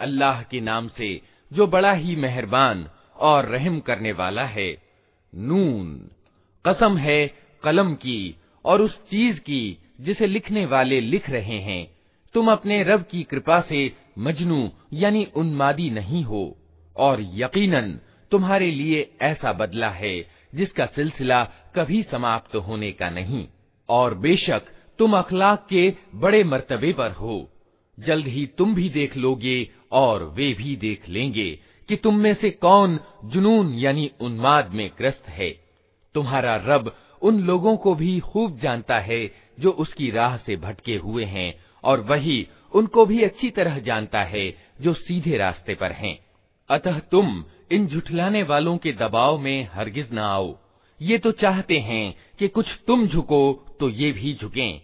अल्लाह के नाम से जो बड़ा ही मेहरबान और रहम करने वाला है नून कसम है कलम की और उस चीज की जिसे लिखने वाले लिख रहे हैं तुम अपने रब की कृपा से मजनू यानी उन्मादी नहीं हो और यकीनन तुम्हारे लिए ऐसा बदला है जिसका सिलसिला कभी समाप्त होने का नहीं। और बेशक तुम अखलाक के बड़े मर्तबे पर हो। जल्द ही तुम भी देख लोगे और वे भी देख लेंगे कि तुम में से कौन जुनून यानी उन्माद में ग्रस्त है। तुम्हारा रब उन लोगों को भी खूब जानता है जो उसकी राह से भटके हुए हैं और वही उनको भी अच्छी तरह जानता है जो सीधे रास्ते पर हैं। अतः तुम इन झुठलाने वालों के दबाव में हरगिज न आओ। ये तो चाहते हैं कि कुछ तुम झुको तो ये भी झुकें।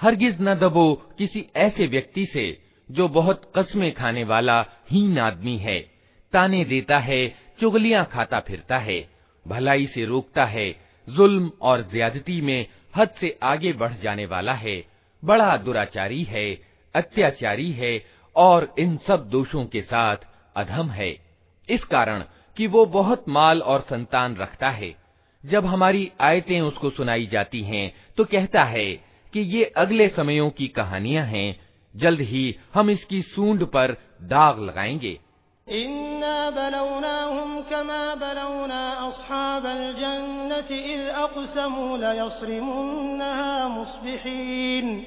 हरगिज न दबो किसी ऐसे व्यक्ति से जो बहुत कस्में खाने वाला हीन आदमी है। ताने देता है, चुगलियाँ खाता फिरता है, भलाई से रोकता है, जुल्म और ज्यादती में हद से आगे बढ़ जाने वाला है। बड़ा दुराचारी है, अत्याचारी है और इन सब दोषों के साथ अधम है। इस कारण कि वो बहुत माल और संतान रखता है। जब हमारी आयतें उसको सुनाई जाती हैं तो कहता है कि ये अगले समयों की कहानियाँ हैं, जल्द ही हम इसकी सूंड पर दाग लगाएँगे। मुस्बिहीन।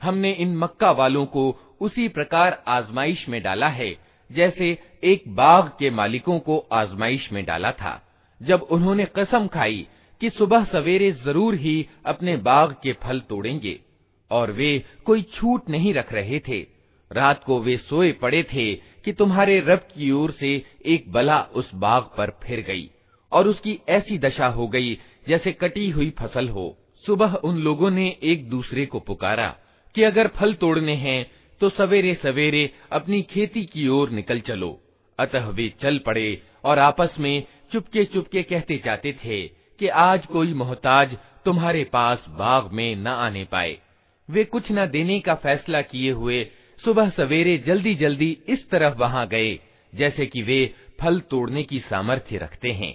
हमने इन मक्का वालों को उसी प्रकार आजमाइश में डाला है जैसे एक बाग के मालिकों को आजमाइश में डाला था जब उन्होंने कसम खाई कि सुबह सवेरे जरूर ही अपने बाग के फल तोड़ेंगे और वे कोई छूट नहीं रख रहे थे रात को वे सोए पड़े थे कि तुम्हारे रब की ओर से एक बला उस बाग पर फिर गई, और उसकी ऐसी दशा हो गई जैसे कटी हुई फ़सल हो। सुबह उन लोगों ने एक दूसरे को पुकारा कि अगर फल तोड़ने हैं तो सवेरे सवेरे अपनी खेती की ओर निकल चलो। अतः वे चल पड़े और आपस में चुपके चुपके कहते जाते थे कि आज कोई मोहताज तुम्हारे पास बाग में न आने पाए। वे कुछ न देने का फैसला किए हुए सुबह सवेरे जल्दी जल्दी इस तरफ वहां गए जैसे कि वे फल तोड़ने की सामर्थ्य रखते हैं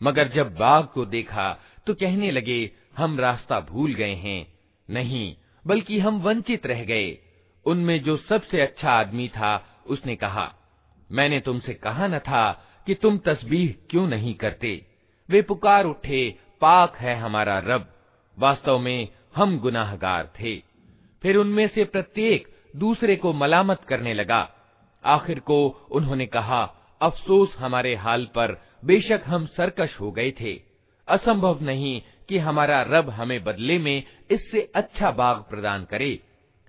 मगर जब बाघ को देखा तो कहने लगे हम रास्ता भूल गए हैं नहीं बल्कि हम वंचित रह गए उनमें जो सबसे अच्छा आदमी था उसने कहा मैंने तुमसे कहा न था कि तुम तस्बीह क्यों नहीं करते वे पुकार उठे पाक है हमारा रब। वास्तव में हम गुनाहगार थे। फिर उनमें से प्रत्येक दूसरे को मलामत करने लगा। आखिर को उन्होंने कहा, अफसोस हमारे हाल पर बेशक हम सरकश हो गए थे। असंभव नहीं कि हमारा रब हमें बदले में इससे अच्छा बाग प्रदान करे।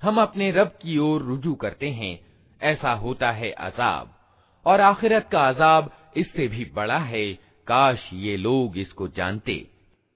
हम अपने रब की ओर रुजू करते हैं। ऐसा होता है अजाब। और आखिरत का अजाब इससे भी बड़ा है। काश ये लोग इसको जानते।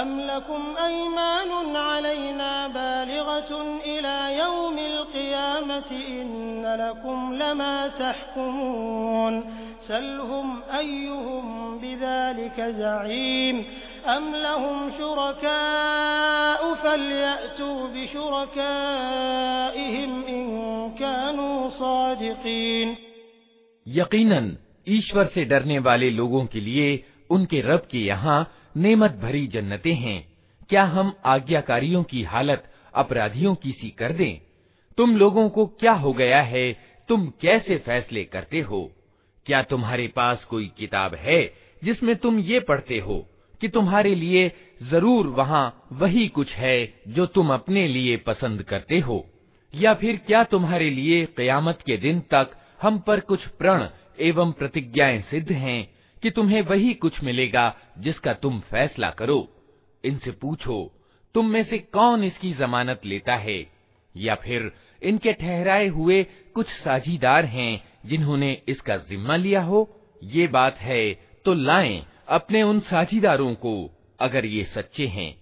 अम लकुम ऐमान अलैना बालिगत इला यौमिल क़ियामति इन लकुम लमा तहकुमून सलहुम अय्युहुम बिज़ालिक ज़ईम अम लहुम शुरकाउ फलयअतू बिशुरकाइहिम इन कानू सादिकीन यकीनन ईश्वर से डरने वाले लोगों के लिए उनके रब के यहाँ नेमत भरी जन्नतें हैं। क्या हम आज्ञाकारियों की हालत, अपराधियों की सी कर दें? तुम लोगों को क्या हो गया है? तुम कैसे फैसले करते हो? क्या तुम्हारे पास कोई किताब है जिसमें तुम ये पढ़ते हो कि तुम्हारे लिए ज़रूर वहाँ वही कुछ है जो तुम अपने लिए पसंद करते हो? या फिर क्या तुम्हारे लिए कयामत के दिन तक हम पर कुछ प्रण एवं प्रतिज्ञाएँ सिद्ध हैं कि तुम्हें वही कुछ मिलेगा जिसका तुम फैसला करो। इनसे पूछो, तुम में से कौन इसकी जमानत लेता है? या फिर इनके ठहराए हुए कुछ साझीदार हैं जिन्होंने इसका जिम्मा लिया हो? ये बात है तो लाएँ अपने उन साझीदारों को, अगर ये सच्चे हैं।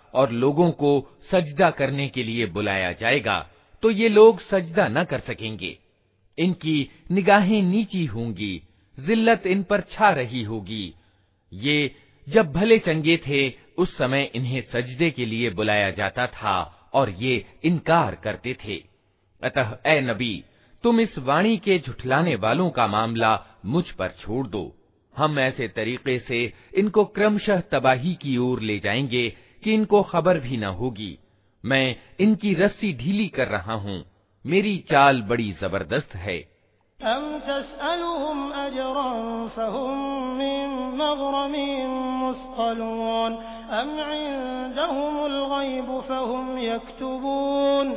और लोगों को सजदा करने के लिए बुलाया जाएगा तो ये लोग सजदा न कर सकेंगे। इनकी निगाहें नीची होंगी, जिल्लत इन पर छा रही होगी। ये जब भले चंगे थे, उस समय इन्हें सजदे के लिए बुलाया जाता था और ये इनकार करते थे। अतः, ए नबी, तुम इस वाणी के झुठलाने वालों का मामला मुझ पर छोड़ दो। हम ऐसे तरीके से इनको क्रमशः तबाही की ओर ले जाएँगे कि इनको खबर भी न होगी मैं इनकी रस्सी ढीली कर रहा हूँ मेरी चाल बड़ी जबरदस्त है अम तसअलुहुम अजरन फहुम मिन मग़रमिन मुस्क़लून अम इंदहुमुल गैब फहुम यक्तुबून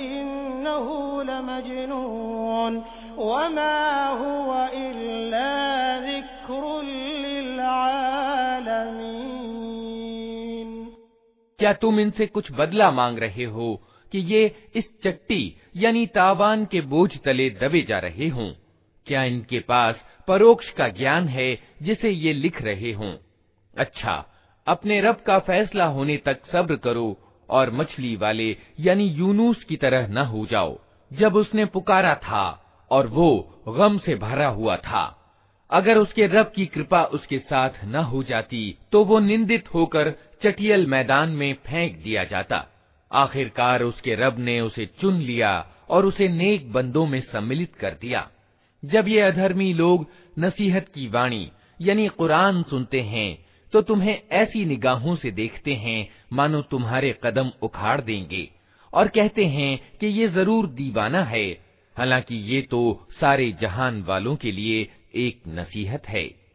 इन्नहु लमजनून वमा हुवा इल्ला ज़िक्रुल लिल आलमीन क्या तुम इनसे कुछ बदला मांग रहे हो कि ये इस चट्टी यानी तावान के बोझ तले दबे जा रहे हों? क्या इनके पास परोक्ष का ज्ञान है जिसे ये लिख रहे हों? अच्छा अपने रब का फैसला होने तक सब्र करो और मछली वाले, यानी यूनुस की तरह न हो जाओ, जब उसने पुकारा था और वो गम से भरा हुआ था। अगर उसके रब की कृपा उसके साथ न हो जाती तो वो निंदित होकर चटियल मैदान में फेंक दिया जाता। आखिरकार उसके रब ने उसे चुन लिया और उसे नेक बंदों में सम्मिलित कर दिया। जब ये अधर्मी लोग नसीहत की वाणी, यानी कुरान सुनते हैं तो तुम्हें ऐसी निगाहों से देखते हैं, मानो तुम्हारे कदम उखाड़ देंगे। और कहते हैं कि ये ज़रूर दीवाना है। हालाँकि ये तो सारे जहान वालों के लिए एक नसीहत है।